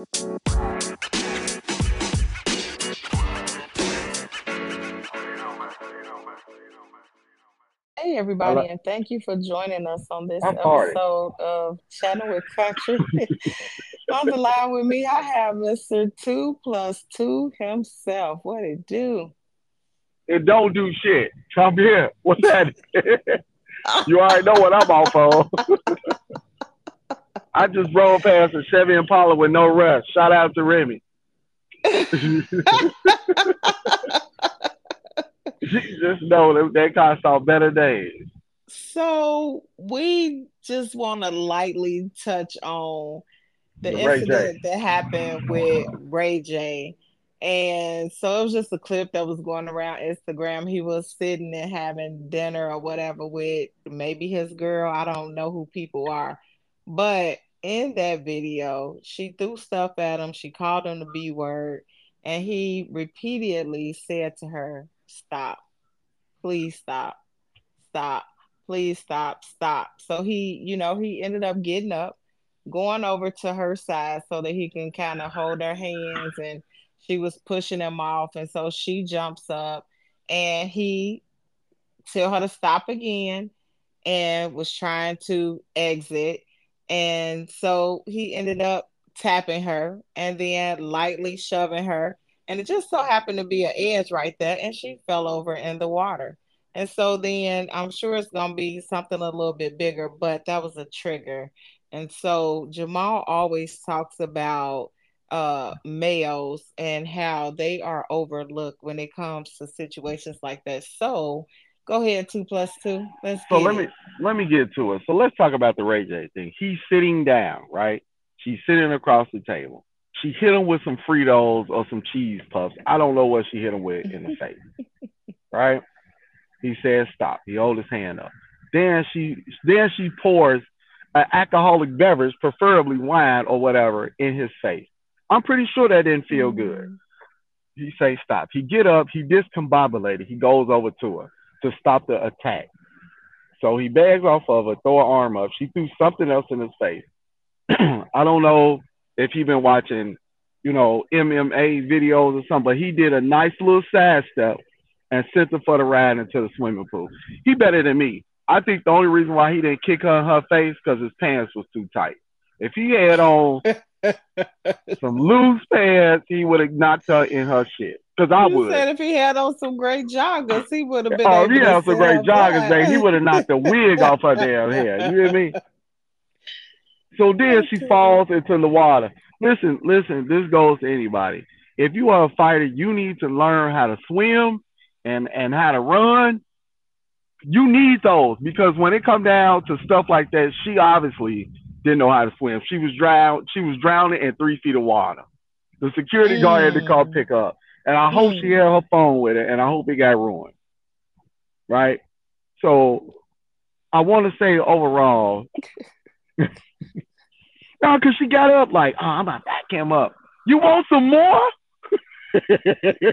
Hey, everybody, and thank you for joining us on this episode of Chatting with Country. on the line with me, I have Mr. Two Plus Two himself. What it do? It don't do shit. Come here. What's that? you already know what I'm off of. I just rolled past a Chevy Impala with no rust. Shout out to Remy. just know that that car saw better days. So we just want to lightly touch on the, the incident that happened with Ray J. And so it was just a clip that was going around Instagram. He was sitting and having dinner or whatever with maybe his girl. I don't know who people are. But in that video, she threw stuff at him. She called him the B word. And he repeatedly said to her, Stop. Please stop. Stop. Please stop. Stop. So he, you know, he ended up getting up, going over to her side so that he can kind of hold her hands and she was pushing him off. And so she jumps up and he tell her to stop again and was trying to exit. And so he ended up tapping her and then lightly shoving her and it just so happened to be an edge right there, and she fell over in the water. And so then I'm sure it's gonna be something a little bit bigger, but that was a trigger. And so Jamal always talks about uh males and how they are overlooked when it comes to situations like that. So go ahead, two plus two. Let's so let it. me let me get to it. So let's talk about the Ray J thing. He's sitting down, right? She's sitting across the table she hit him with some Fritos or some cheese puffs. I don't know what she hit him with in the face. right? He says stop. He holds his hand up. Then she then she pours an alcoholic beverage, preferably wine or whatever, in his face. I'm pretty sure that didn't feel mm-hmm. good. He say stop. He get up, he discombobulated. He goes over to her to stop the attack. So he bags off of her, throw her arm up. She threw something else in his face. I don't know if you've been watching, you know, MMA videos or something, but he did a nice little side step and sent her for the ride into the swimming pool. He better than me. I think the only reason why he didn't kick her in her face because his pants was too tight. If he had on some loose pants, he would have knocked her in her shit. Because I you would. said if he had on some great joggers, he would have been. Oh, he had some great joggers, man, he would have knocked the wig off her damn hair. You hear me? So then she falls into the water. Listen, listen, this goes to anybody. If you are a fighter, you need to learn how to swim and, and how to run. You need those because when it come down to stuff like that, she obviously didn't know how to swim. She was drowned. She was drowning in three feet of water. The security mm. guard had to call mm. pick up, and I hope mm. she had her phone with her, and I hope it got ruined. Right. So I want to say overall, No, because she got up like, oh, I'm about to back him up. You want some more?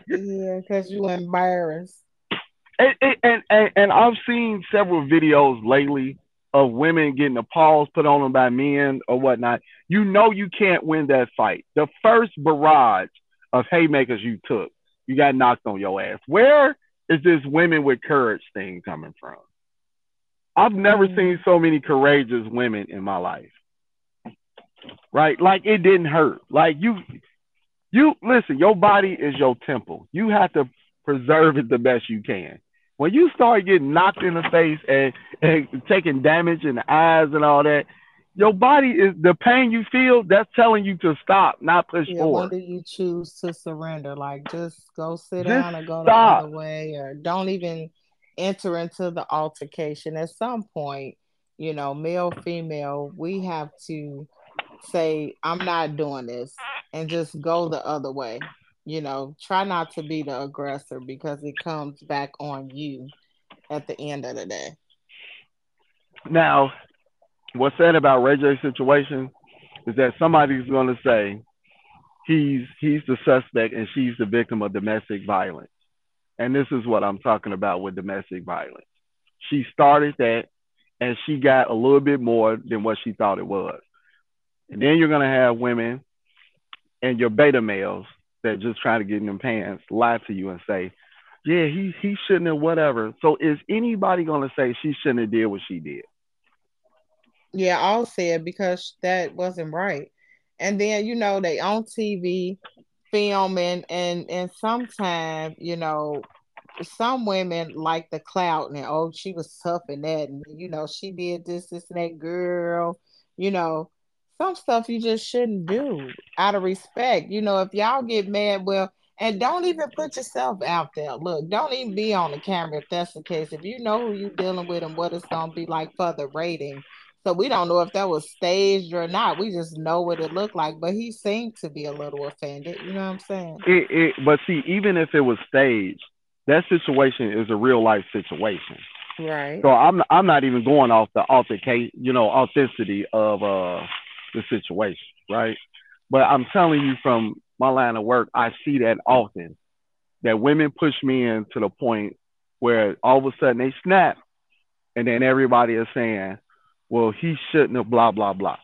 yeah, because you embarrassed. And, and, and, and I've seen several videos lately of women getting the paws put on them by men or whatnot. You know you can't win that fight. The first barrage of haymakers you took, you got knocked on your ass. Where is this women with courage thing coming from? I've never mm-hmm. seen so many courageous women in my life right? Like it didn't hurt. Like you, you listen. Your body is your temple. You have to preserve it the best you can. When you start getting knocked in the face and, and taking damage in the eyes and all that, your body is the pain you feel. That's telling you to stop, not push yeah, forward. When do you choose to surrender? Like just go sit just down and go stop. the other way, or don't even enter into the altercation. At some point, you know, male, female, we have to say I'm not doing this and just go the other way. You know, try not to be the aggressor because it comes back on you at the end of the day. Now, what's said about Ray J's situation is that somebody's going to say he's he's the suspect and she's the victim of domestic violence. And this is what I'm talking about with domestic violence. She started that and she got a little bit more than what she thought it was. And then you're going to have women and your beta males that just try to get in them pants lie to you and say, yeah, he he shouldn't have whatever. So is anybody gonna say she shouldn't have did what she did? Yeah, I'll say it because that wasn't right. And then you know they on TV filming and and sometimes you know some women like the clout and oh she was tough in that and you know she did this this and that girl you know some stuff you just shouldn't do out of respect you know if y'all get mad well and don't even put yourself out there look don't even be on the camera if that's the case if you know who you're dealing with and what it's going to be like for the rating so we don't know if that was staged or not. We just know what it looked like. But he seemed to be a little offended. You know what I'm saying? It, it, but see, even if it was staged, that situation is a real life situation. Right. So I'm I'm not even going off the authenticate, you know, authenticity of uh the situation, right? But I'm telling you from my line of work, I see that often. That women push men to the point where all of a sudden they snap, and then everybody is saying, well, he shouldn't have blah blah blah.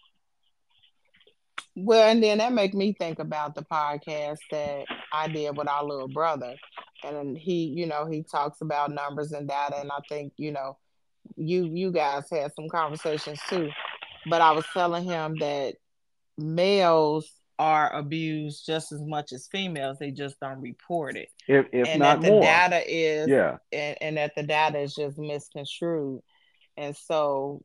Well, and then that make me think about the podcast that I did with our little brother, and he, you know, he talks about numbers and data, and I think, you know, you you guys had some conversations too, but I was telling him that males are abused just as much as females; they just don't report it. If, if and not that the more. data is, yeah, and, and that the data is just misconstrued, and so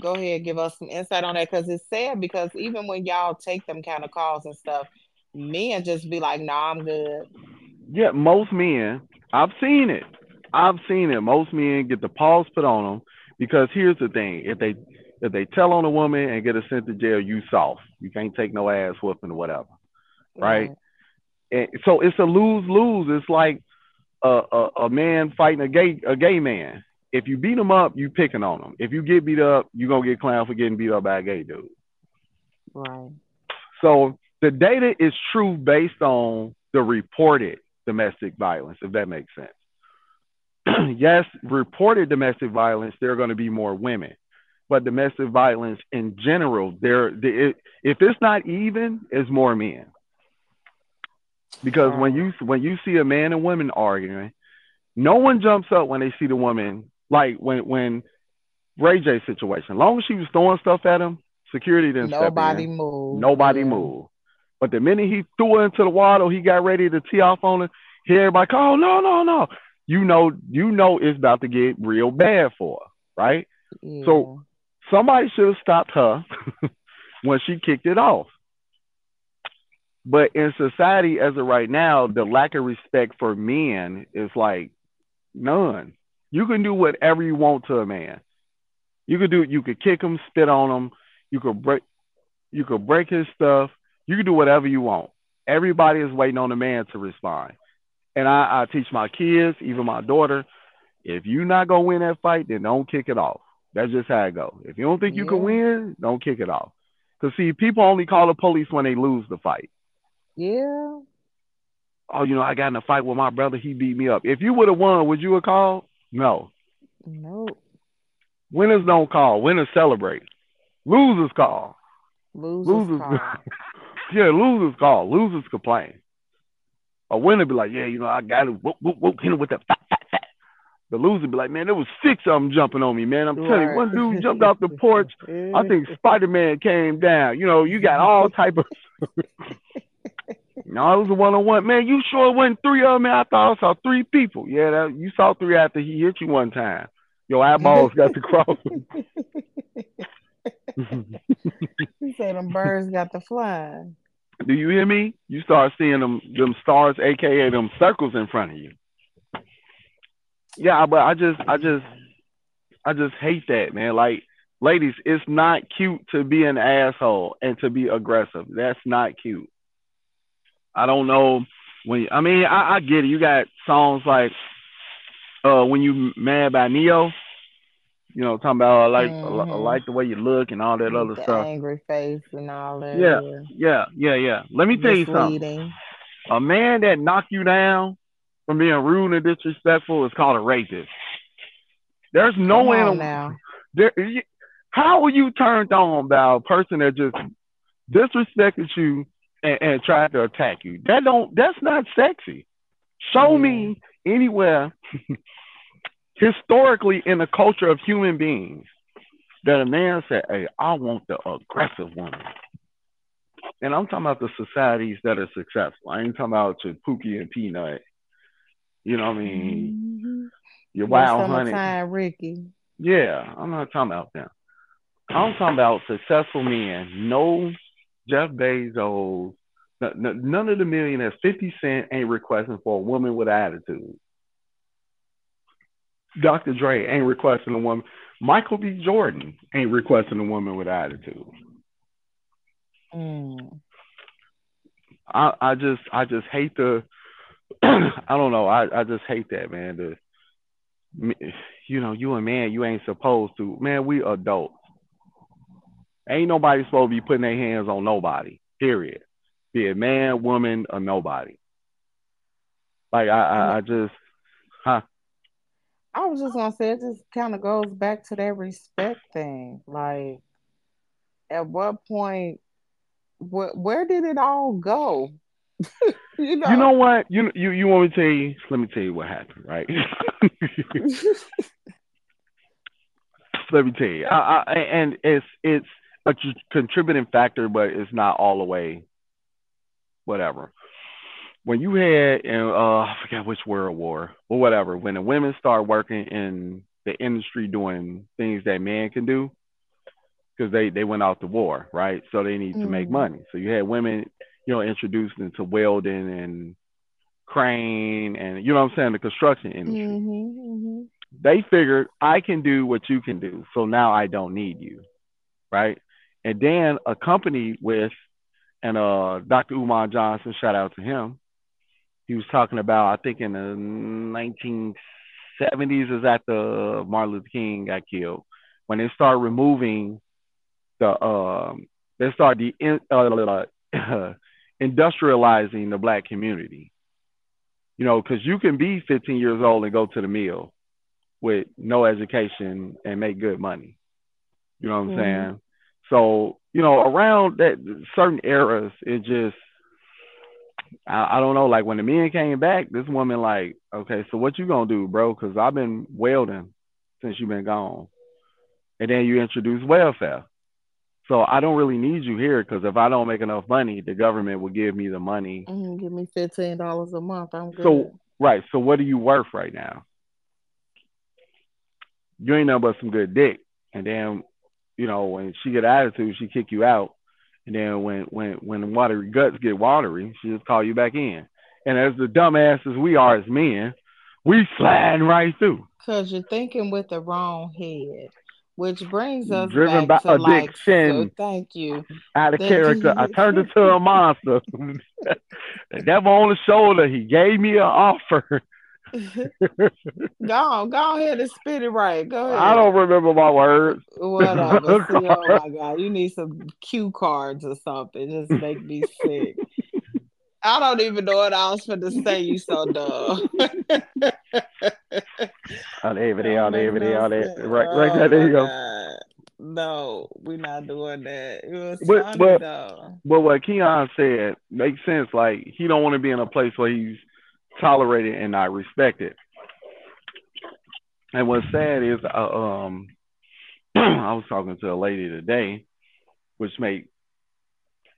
go ahead give us some insight on that because it's sad because even when y'all take them kind of calls and stuff men just be like nah i'm good. Yeah most men i've seen it. I've seen it. Most men get the pause put on them because here's the thing. If they if they tell on a woman and get her sent to jail you soft you can't take no ass whooping or whatever right, right. And so it's a lose lose it's like a, a, a man fighting a gay a gay man if you beat them up, you picking on them. If you get beat up, you're gonna get clowned for getting beat up by a gay dude. Right. So the data is true based on the reported domestic violence, if that makes sense. yes, reported domestic violence, there are going to be more women, but domestic violence in general, there, it, if it's not even, it's more men. Because when you oh. when you see a man and woman arguing, no one jumps up when they see the woman like when when Ray J situation, long as she was throwing stuff at him, security didn't Nobody moved. Nobody yeah. moved. But the minute he threw her into the water, he got ready to tee off on her. Here, everybody, oh no, no, no. You know, you know it's about to get real bad for her, right? Yeah. So somebody should have stopped her when she kicked it off. But in society as of right now, the lack of respect for men is like none. You can do whatever you want to a man. You could do you could kick him, spit on him, you could break you could break his stuff, you can do whatever you want. Everybody is waiting on the man to respond. And I, I teach my kids, even my daughter, if you're not gonna win that fight, then don't kick it off. That's just how it goes. If you don't think you yeah. can win, don't kick it off. Cause see, people only call the police when they lose the fight. Yeah. Oh, you know, I got in a fight with my brother. He beat me up. If you would have won, would you have called? No. No. Winners don't call. Winners celebrate. Losers call. Losers, losers call. yeah, losers call. Losers complain. A winner be like, yeah, you know, I got it. Whoop, whoop, whoop, hit him with that. The loser be like, man, there was six of them jumping on me, man. I'm right. telling you, one dude jumped off the porch. I think Spider Man came down. You know, you got all type of. No, it was a one on one. Man, you sure it wasn't three of them? Man, I thought I saw three people. Yeah, that, you saw three after he hit you one time. Your eyeballs got to cross. he said them birds got to fly. Do you hear me? You start seeing them them stars, aka them circles in front of you. Yeah, but I just I just I just hate that, man. Like, ladies, it's not cute to be an asshole and to be aggressive. That's not cute. I don't know when. I mean, I, I get it. You got songs like uh, "When You Mad" by Ne-Yo. You know, talking about I like mm-hmm. I, like the way you look and all that other the stuff. Angry face and all that. Yeah, yeah, yeah, yeah. Let me tell you something. A man that knocked you down from being rude and disrespectful is called a rapist. There's no Come way now. There, how were you turned on by a person that just disrespected you and, and tried to attack you. That don't that's not sexy. Show me anywhere historically in the culture of human beings that a man said, Hey, I want the aggressive woman. And I'm talking about the societies that are successful. I ain't talking about your Pookie and Peanut. You know what I mean? Mm-hmm. Your wild honey. Ricky. Yeah, I'm not talking about them. I'm talking about successful men. No Jeff Bezos, none of the millionaires. 50 Cent ain't requesting for a woman with attitude. Dr. Dre ain't requesting a woman. Michael B. Jordan ain't requesting a woman with attitude. Mm. I I just I just hate the I don't know. I I just hate that man. The you know you a man you ain't supposed to. Man we adults. Ain't nobody supposed to be putting their hands on nobody period. Be it man woman or nobody. Like I I, I just huh? I was just gonna say it just kind of goes back to that respect thing. Like, at what point, wh- where did it all go? you know. You know what? You you you want me to tell you? Let me tell you what happened, right? let me tell you. I, I, and it's it's a contributing factor, but it's not all the way. Whatever when you had in uh I forget which world war or whatever, when the women start working in the industry doing things that men can do, because they they went out to war, right? So they need mm-hmm. to make mm-hmm. money. So you had women, you know, introduced into welding and crane and you know what I'm saying, the construction industry. Mm-hmm, mm-hmm. They figured I can do what you can do, so now I don't need you, right? And then accompanied with and uh Dr. Umar Johnson, shout out to him, he was talking about, I think in the 1970s is after Martin Luther King got killed, when they start removing the, um, they start the uh, industrializing the black community. You know, because you can be 15 years old and go to the mill with no education and make good money. You know what I'm mm-hmm. saying? So, you know, around that certain eras, it just I, I don't know. Like when the men came back, this woman like, okay, so what you gonna do, bro? Because I've been welding since you've been gone, and then you introduce welfare. So I don't really need you here because if I don't make enough money, the government will give me the money. Mm-hmm, give me fifteen dollars a month. I'm good. So right. So what are you worth right now? You ain't nothing but some good dick. And then, you know, when she get attitude, she kick you out. And then when when when the watery guts get watery, she just call you back in. And as the dumbasses we are as men, we sliding right through. Cause you're thinking with the wrong head. Which brings us driven by to addiction. Like, so thank you. Out of character, I turned into a monster. the devil on the shoulder, he gave me an offer. go on, go ahead and spit it right. Go ahead. I don't remember my words. Whatever. See, oh my god, you need some cue cards or something. Just make me sick. I don't even know what I was going to say. You so dumb. on everything, on everything, on it. Right, right there, there you go. God. No, we're not doing that. It was but, funny but, though. But what Keon said makes sense. Like he don't want to be in a place where he's tolerated and not respected. And what's sad is, uh, um, I was talking to a lady today, which made,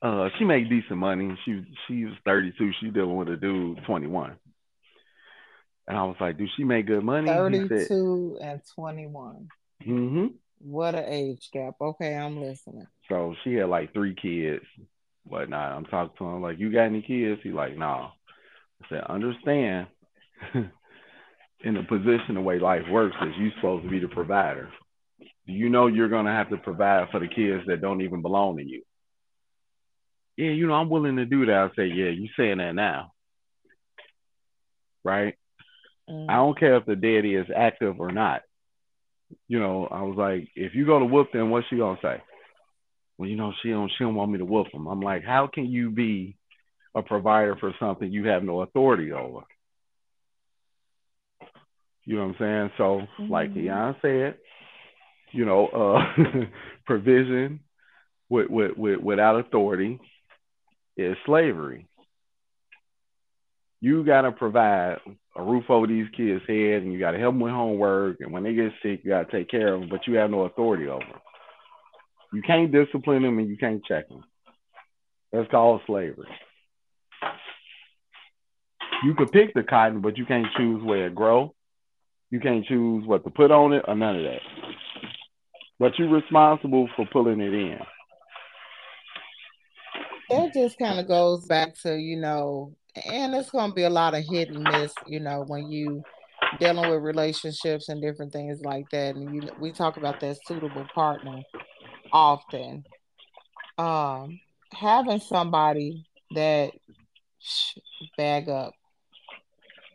uh, she made decent money. She she was 32. She dealing with a dude 21. And I was like, "Do she make good money?" 32 said, and 21. Mm-hmm. What an age gap. Okay, I'm listening. So she had like three kids, whatnot. I'm talking to him like, "You got any kids?" He like, "No." Nah. I said, understand in the position the way life works is you supposed to be the provider. Do you know you're gonna have to provide for the kids that don't even belong to you? Yeah, you know, I'm willing to do that. I say, yeah, you saying that now. Right? Mm. I don't care if the deity is active or not. You know, I was like, if you go to whoop them, what's she gonna say? Well, you know, she don't she don't want me to whoop them. I'm like, how can you be a provider for something you have no authority over. You know what I'm saying? So, mm-hmm. like Keon said, you know, uh, provision with, with, with, without authority is slavery. You gotta provide a roof over these kids' heads, and you gotta help them with homework. And when they get sick, you gotta take care of them, but you have no authority over them. You can't discipline them, and you can't check them. That's called slavery. You could pick the cotton, but you can't choose where it grow. You can't choose what to put on it or none of that. But you're responsible for pulling it in. It just kind of goes back to, you know, and it's going to be a lot of hit and miss, you know, when you dealing with relationships and different things like that. And you, we talk about that suitable partner often. Um, having somebody that bag up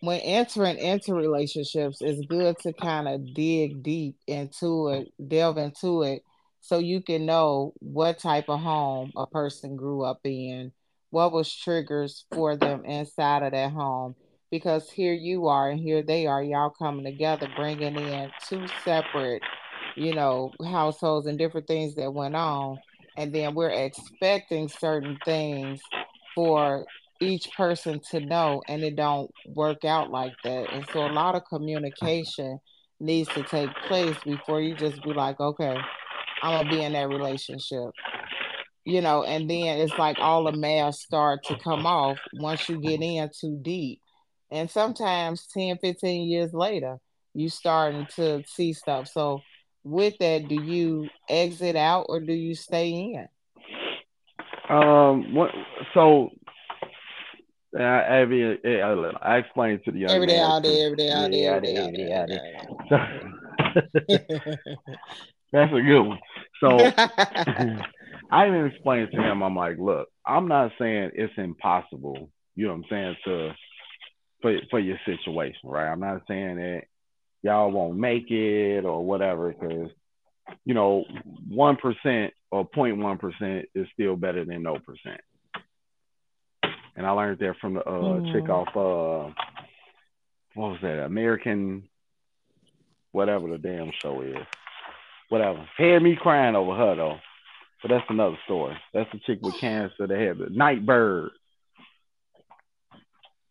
when entering into relationships, it's good to kind of dig deep into it, delve into it, so you can know what type of home a person grew up in, what was triggers for them inside of that home. Because here you are, and here they are, y'all coming together, bringing in two separate, you know, households and different things that went on. And then we're expecting certain things for each person to know and it don't work out like that and so a lot of communication needs to take place before you just be like okay i'm gonna be in that relationship. You know and then it's like all the masks start to come off once you get in too deep. And sometimes 10 15 years later you starting to see stuff. So with that do you exit out or do you stay in? Um what so I, I mean, I, explained to the young every day, all day, every day, all day, every day, all day, all day. That's a good one. So I even explained to him, I'm like, look, I'm not saying it's impossible, you know what I'm saying, to for for your situation, right? I'm not saying that y'all won't make it or whatever, because you know, one percent or 0.1 percent is still better than no percent and I learned that from the uh, mm. chick off uh, what was that American, whatever the damn show is, whatever. Had me crying over her though, but that's another story. That's the chick with cancer that had the Nightbirde.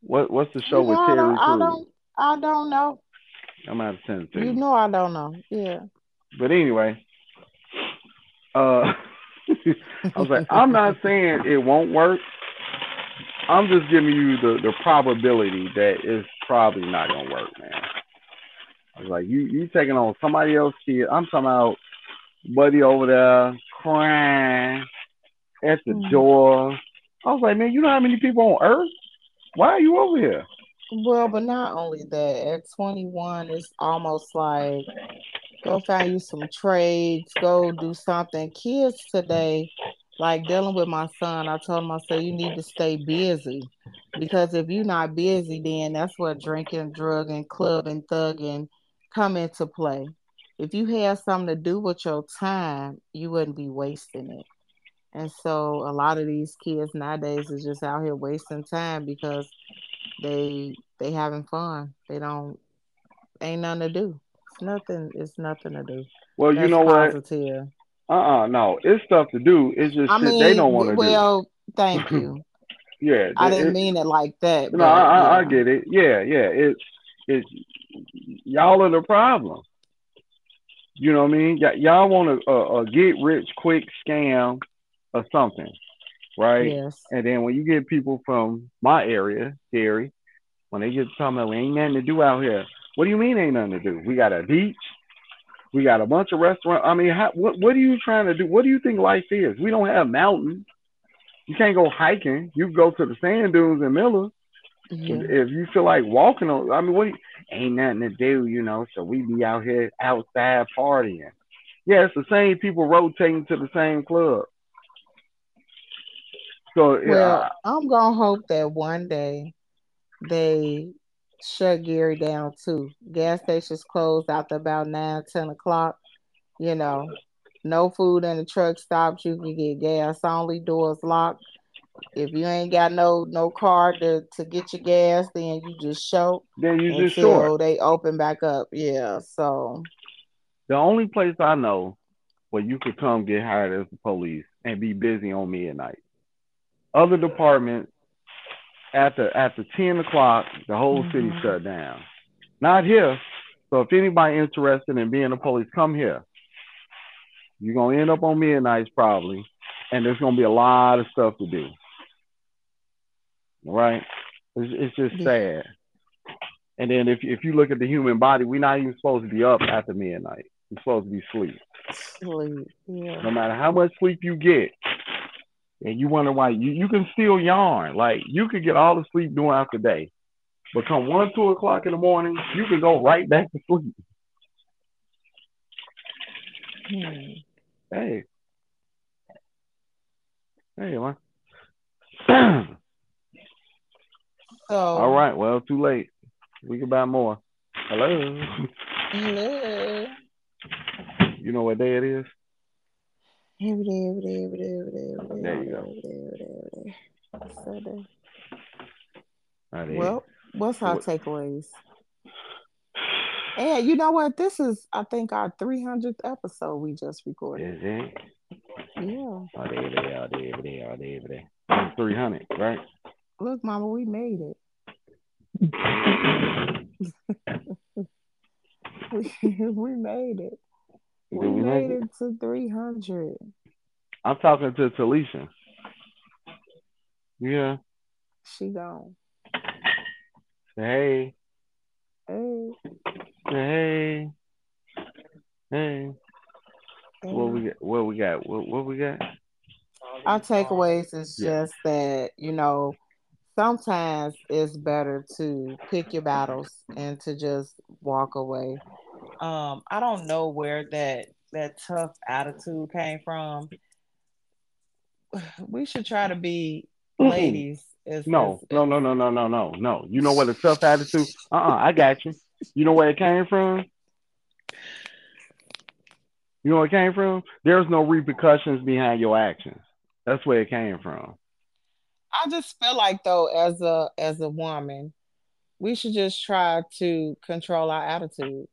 What what's the show you with Terry Crews? I don't I don't know. I'm out of send You know I don't know. Yeah. But anyway, uh I was like, I'm not saying it won't work. I'm just giving you the, the probability that it's probably not gonna work, man. I was like, you you taking on somebody else's kid. I'm talking about buddy over there crying at the mm. door. I was like, man, you know how many people on earth? Why are you over here? Well, but not only that, at 21, it's almost like go find you some trades, go do something. Kids today, like dealing with my son, I told him, I said, you need to stay busy because if you're not busy, then that's what drinking, drugging, clubbing, thugging come into play. If you had something to do with your time, you wouldn't be wasting it. And so a lot of these kids nowadays is just out here wasting time because they they having fun. They don't ain't nothing to do. It's nothing. It's nothing to do. Well, That's you know positive. what? uh-uh, no, it's stuff to do. It's just I mean, they don't want to well, do. Well, thank you. yeah, I didn't mean it like that. No, I, yeah. I, get it. Yeah, yeah, it's it's y'all are the problem. You know what I mean? Y- y'all want a, get rich quick scam or something, right? Yes. And then when you get people from my area, Gary, when they get talking about ain't nothing to do out here. What do you mean ain't nothing to do? We got a beach, we got a bunch of restaurants. I mean, how, what what are you trying to do? What do you think life is? We don't have mountains. You can't go hiking. You go to the sand dunes in Miller. Yeah. Mm-hmm. If you feel like walking on, I mean, what? Ain't nothing to do, you know. So we be out here outside partying. Yeah, it's the same people rotating to the same club. So well. I'm gonna hope that one day they shut Gary down too. Gas stations closed after about 9, 10 o'clock. You know, no food in the truck stops. You can get gas only, doors locked. If you ain't got no no car to, to get your gas, then you just show. Then you just show. They open back up. Yeah. So the only place I know where you could come get hired as the police and be busy on midnight. other departments after after 10 o'clock, the whole mm-hmm. city shut down. Not here. So if anybody interested in being a police, come here. You're gonna end up on midnights probably, and there's gonna be a lot of stuff to do. Right? It's, it's just sad. And then if if you look at the human body, we're not even supposed to be up after midnight. We're supposed to be asleep. Sleep. Yeah. No matter how much sleep you get, and you wonder why you, you can still yarn. Like you could get all the sleep during the day. But come one, two o'clock in the morning, you can go right back to sleep. Hmm. Hey. Hey, man. so, all right, well, too late. We can buy more. Hello. Hello. You know what day it is? Every day, every day, every day, every day, every day. There you go. Every day, every day, every day. Sunday. Right well, what's our what? takeaways? And you know what? This is, I think, our 300th episode we just recorded. Is it? Yeah. Oh, there, oh, there, oh, there, there, there, there. 300, right? Look, Mama, we made it. we, we made it. We, we made it to 300. I'm talking to Talesha. Yeah. She gone. Hey. Hey. Hey. Hey. What we got? What we got? What, what we got? Our takeaways is yeah. just that you know sometimes it's better to pick your battles and to just walk away. Um, I don't know where that that tough attitude came from. We should try to be ladies. As, no, as, no, no, no, no, no, no, no. You know what a tough attitude? Uh, uh-uh, I got you. You know where it came from? You know where it came from? There's no repercussions behind your actions. That's where it came from. I just feel like though, as a as a woman, we should just try to control our attitude.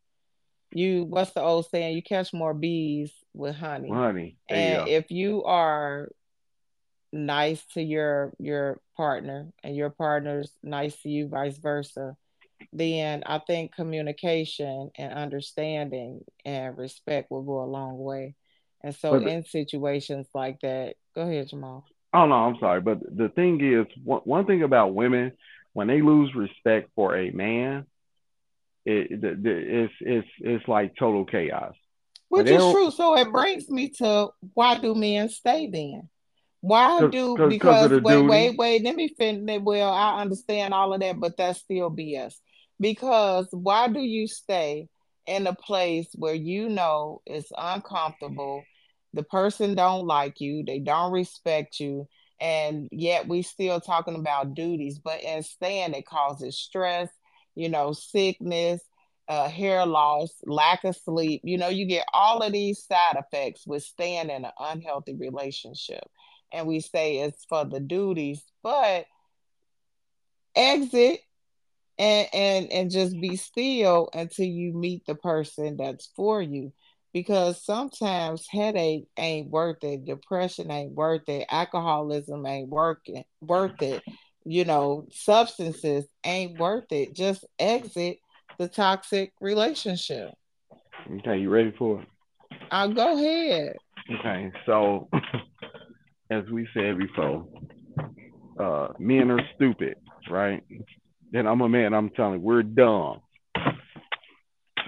You what's the old saying? You catch more bees with honey. Honey. and you if you are nice to your your partner and your partner's nice to you, vice versa, then I think communication and understanding and respect will go a long way. And so, but, in situations like that, go ahead, Jamal. Oh no, I'm sorry, but the thing is, one, one thing about women, when they lose respect for a man, it, it it's it's it's like total chaos. Which is true. So it brings me to why do men stay then? Why Cause, do cause, because cause wait, duty. wait, wait, let me finish. Well, I understand all of that, but that's still BS. Because why do you stay in a place where you know it's uncomfortable? The person don't like you, they don't respect you, and yet we still talking about duties, but in staying it causes stress, you know, sickness, uh, hair loss, lack of sleep. You know, you get all of these side effects with staying in an unhealthy relationship and we say it's for the duties, but exit and and and just be still until you meet the person that's for you because sometimes headache ain't worth it depression ain't worth it alcoholism ain't working worth it you know substances ain't worth it just exit the toxic relationship okay you ready for it i'll go ahead okay so as we said before, uh, men are stupid, right? And I'm a man, I'm telling you, we're dumb.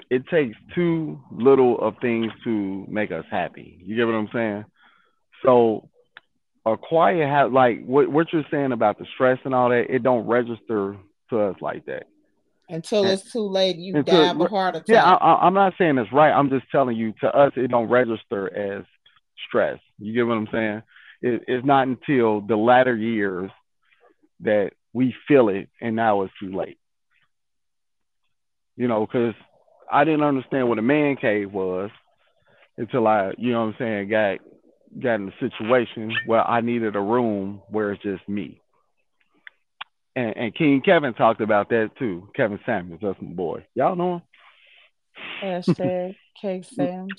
It takes too little of things to make us happy. You get what I'm saying? So a quiet have like what, what you're saying about the stress and all that, it don't register to us like that. Until and, it's too late, you until, die of a heart attack. Yeah, I, I'm not saying it's right. I'm just telling you, to us, it don't register as stress. You get what I'm saying? it, it's not until the latter years that we feel it, and now it's too late. You know, because I didn't understand what a man cave was until I, you know what I'm saying, got got in a situation where I needed a room where it's just me. And, and King Kevin talked about that too. Kevin Samuels, that's my boy. Y'all know him? Hashtag K Sams.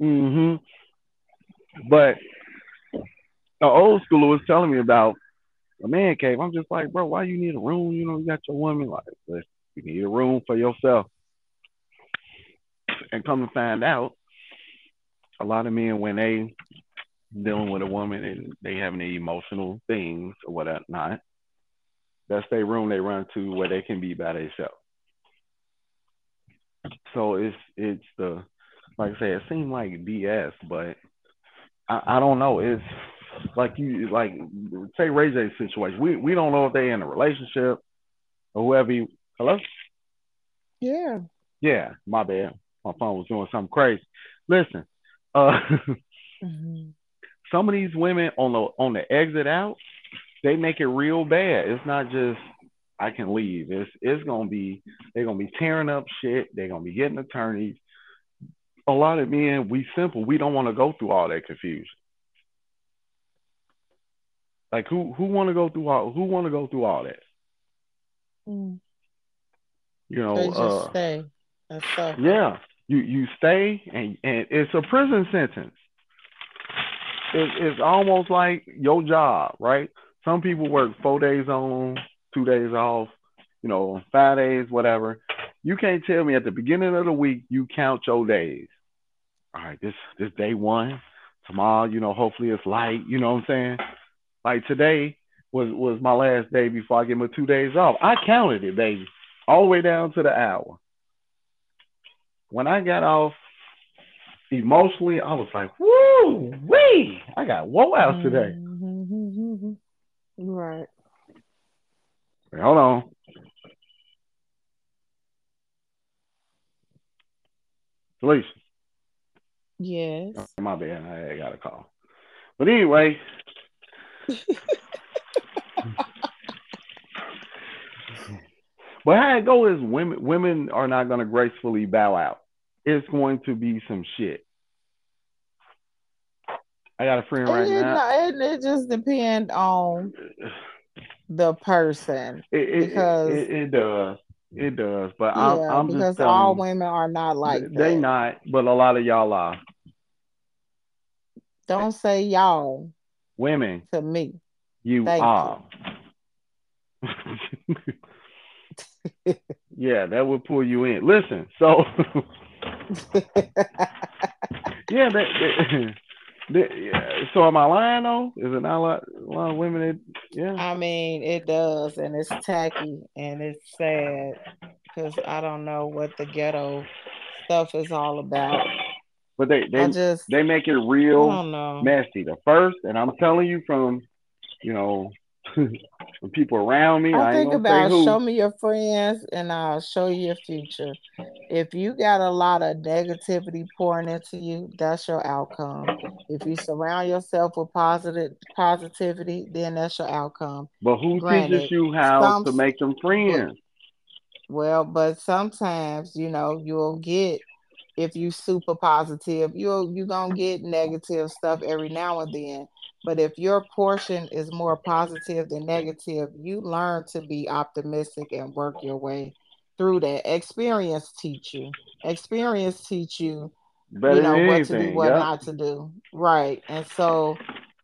Mm-hmm. But the old schooler was telling me about a man cave. I'm just like, bro, why you need a room? You know, you got your woman. Like, you need a room for yourself. And come to find out, a lot of men when they dealing with a woman and they having the emotional things or whatnot, that's their room they run to where they can be by themselves. So it's it's the like I say, it seemed like BS, but I, I don't know. It's like you like say Ray J's situation. We we don't know if they in a relationship or whoever. You, hello. Yeah. Yeah. My bad. My phone was doing something crazy. Listen. Uh. mm-hmm. Some of these women on the on the exit out, they make it real bad. It's not just I can leave. It's it's gonna be they're gonna be tearing up shit. They're gonna be getting attorneys. A lot of men, we simple. We don't want to go through all that confusion. Like who who want to go through all who want to go through all that? Mm. You know, they just uh, stay. That's. Yeah, you you stay and and it's a prison sentence. It, it's almost like your job, right? Some people work four days on, two days off, you know, five days, whatever. You can't tell me at the beginning of the week you count your days. All right, this this day one. Tomorrow, you know, hopefully it's light. You know what I'm saying? Like today was was my last day before I get my two days off. I counted it, baby, all the way down to the hour. When I got off, emotionally, I was like, "Woo, wee! I got whoa out today." Mm-hmm. Right. Wait, hold on. Felicia. Yes. Oh, my bad. I got a call. But anyway. but how it go is women women are not gonna gracefully bow out. It's going to be some shit. I got a friend right it, now. It, it just depends on the person it, it, because it, it, does. It does, but yeah, I'm, I'm because just all you, women are not like they that. not, but a lot of y'all are. Don't say y'all. Women to me. You Thank are. You. yeah, that would pull you in. Listen, so yeah, that, so am I lying though? Is it not a lot, a lot of women that yeah? I mean, it does, and it's tacky and it's sad because I don't know what the ghetto stuff is all about. But they they just, they make it real messy. The first, and I'm telling you from, you know, from people around me. I, I think about show me your friends and I'll show you your future. If you got a lot of negativity pouring into you, that's your outcome. If you surround yourself with positive positivity, then that's your outcome. But who Granted, teaches you how some, to make them friends? Well, but sometimes you know you'll get if you super positive, you'll you gonna get negative stuff every now and then. But if your portion is more positive than negative, you learn to be optimistic and work your way through that. Experience teach you. Experience teach you, Better you know, what to do, what yep. not to do. Right. And so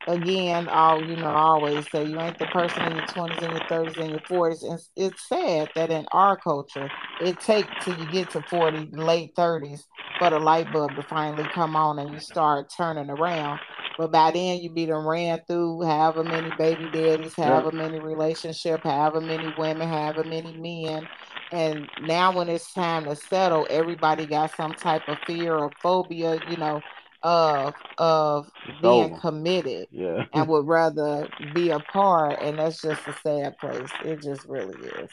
again, I'll you know, I always say you ain't the person in your twenties and your thirties and your forties. And it's sad that in our culture, it takes till you get to forty, late thirties, for the light bulb to finally come on and you start turning around. But by then you be done ran through however many baby daddies, however many relationship, however many women, however many men. And now when it's time to settle, everybody got some type of fear or phobia, you know, of of being committed yeah. and would rather be apart and that's just a sad place. It just really is.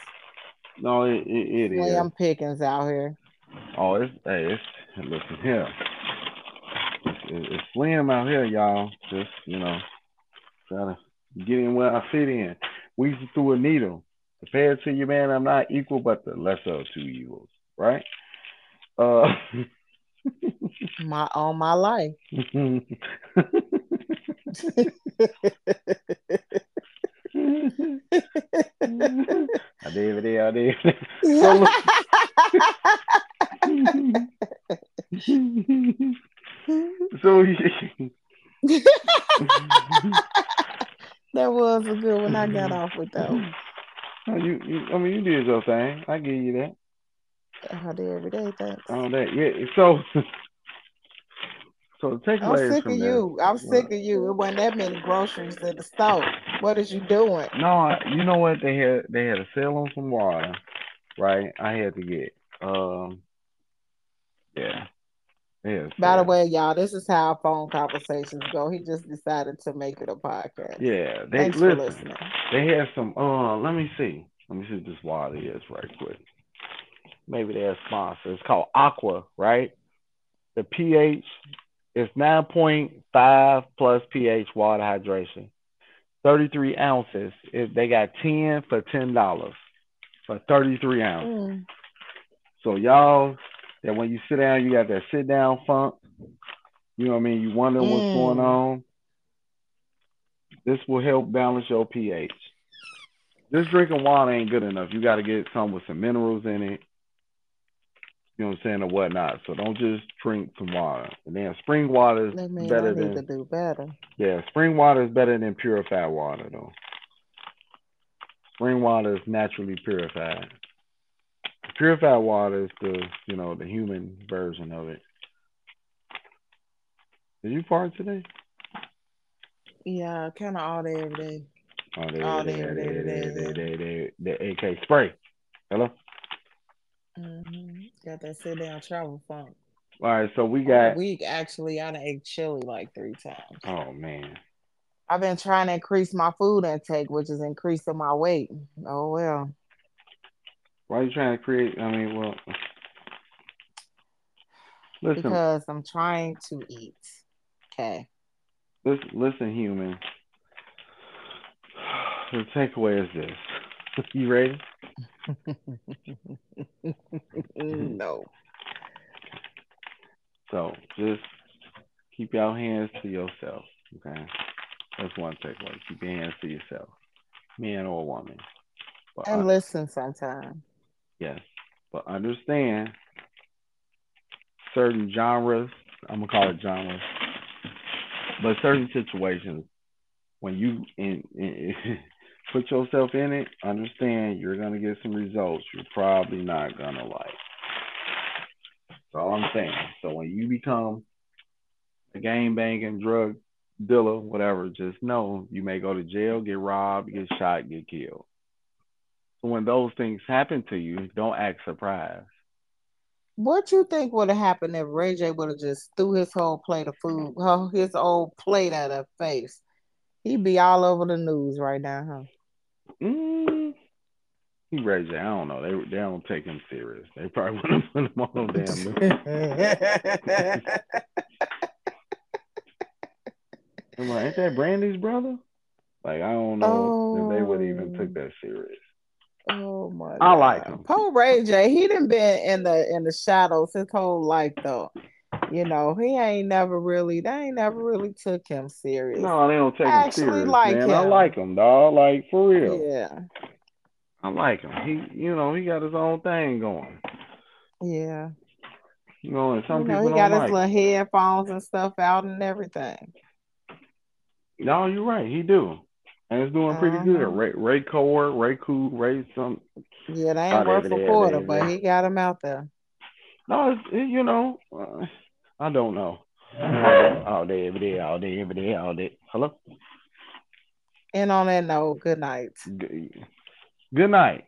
No, it, it, it is. Slim Pickens out here. Oh, it's hey, it's listen here it's slim out here, y'all. Just you know, trying to get in where I fit in. Weasel through a needle. Compared to you, man, I'm not equal, but the lesser of two evils, right? Uh, my all my life. I did it, I did. So, so that was a good one. I got off with though. Oh, you, you, I mean, you did your thing. I give you that. I do every day. Thanks. Oh, that yeah. So, so the takeaway. I'm sick of you. I'm sick of you. It wasn't that many groceries at the store. What is you doing? No, you know what? They had they had a sale on some water, right? I had to get. Um, yeah. Yes. By the way, y'all, this is how phone conversations go. He just decided to make it a podcast. Yeah, they Thanks listen. For listening. They had some. Uh, let me see. Let me see what this water is right quick. Maybe they're a sponsor. It's called Aqua, right? The pH is nine point five plus pH water hydration. Thirty three ounces. If they got ten for ten dollars for thirty three ounces. Mm. So y'all that when you sit down, you got that sit down funk. You know what I mean? You wonder mm. what's going on. This will help balance your pH. Just drinking water ain't good enough. You got to get some with some minerals in it. You know what I'm saying, or whatnot. So don't just drink some water. And then spring water is better than. to do better. Yeah, spring water is better than purified water, though. Spring water is naturally purified. Purified water is the you know the human version of it. Did you fart today? Yeah, kind of all day every day. All day, all day, every day, every day, day, day, AK spray. Hello. Mm-hmm. Got that sit down travel funk. All right, so we got week actually. I done ate chili like three times. Oh man. I've been trying to increase my food intake, which is increasing my weight. Oh well. Why are you trying to create? I mean, well, listen. Because I'm trying to eat. Okay. Listen, listen, human. The takeaway is this. you ready? no. So just keep your hands to yourself. Okay. That's one takeaway. Keep your hands to yourself, man or woman. But and I, listen sometimes. Yes. But understand certain genres, I'm gonna call it genres, but certain situations, when you in, in, put yourself in it, understand you're gonna get some results you're probably not gonna like. That's all I'm saying. So when you become a game banging drug dealer, whatever, just know you may go to jail, get robbed, get shot, get killed when those things happen to you, don't act surprised. What you think would have happened if Ray J would have just threw his whole plate of food, his old plate at her face? He'd be all over the news right now, huh? Mm, he Ray J. I don't know. They they don't take him serious. They probably want to put him on damn I'm like, ain't that Brandy's brother? Like, I don't know oh. if they would even took that serious. Oh my! I like him. Poor Ray J. He didn't been in the in the shadows his whole life though. You know, he ain't never really. They ain't never really took him serious. No, they don't take I him serious, like man. Him. I like him, dog. Like for real. Yeah. I like him. He, you know, he got his own thing going. Yeah. You know, and some you know, people he got his like little headphones and stuff out and everything. No, you're right. He do and it's doing pretty uh-huh. good. Ray Ray Core, Ray Cool, Ray some. Yeah, they ain't worth a quarter, but he got him out there. No, it's, it, you know, uh, I don't know. Mm-hmm. all day, every day, all day, every day, all day. Hello. And on that note, good night. Good, good night.